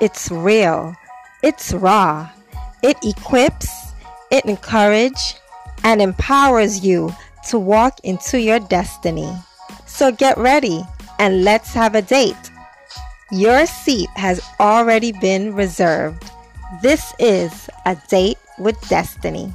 It's real. It's raw. It equips, it encourages, and empowers you to walk into your destiny. So get ready and let's have a date. Your seat has already been reserved. This is a date with destiny.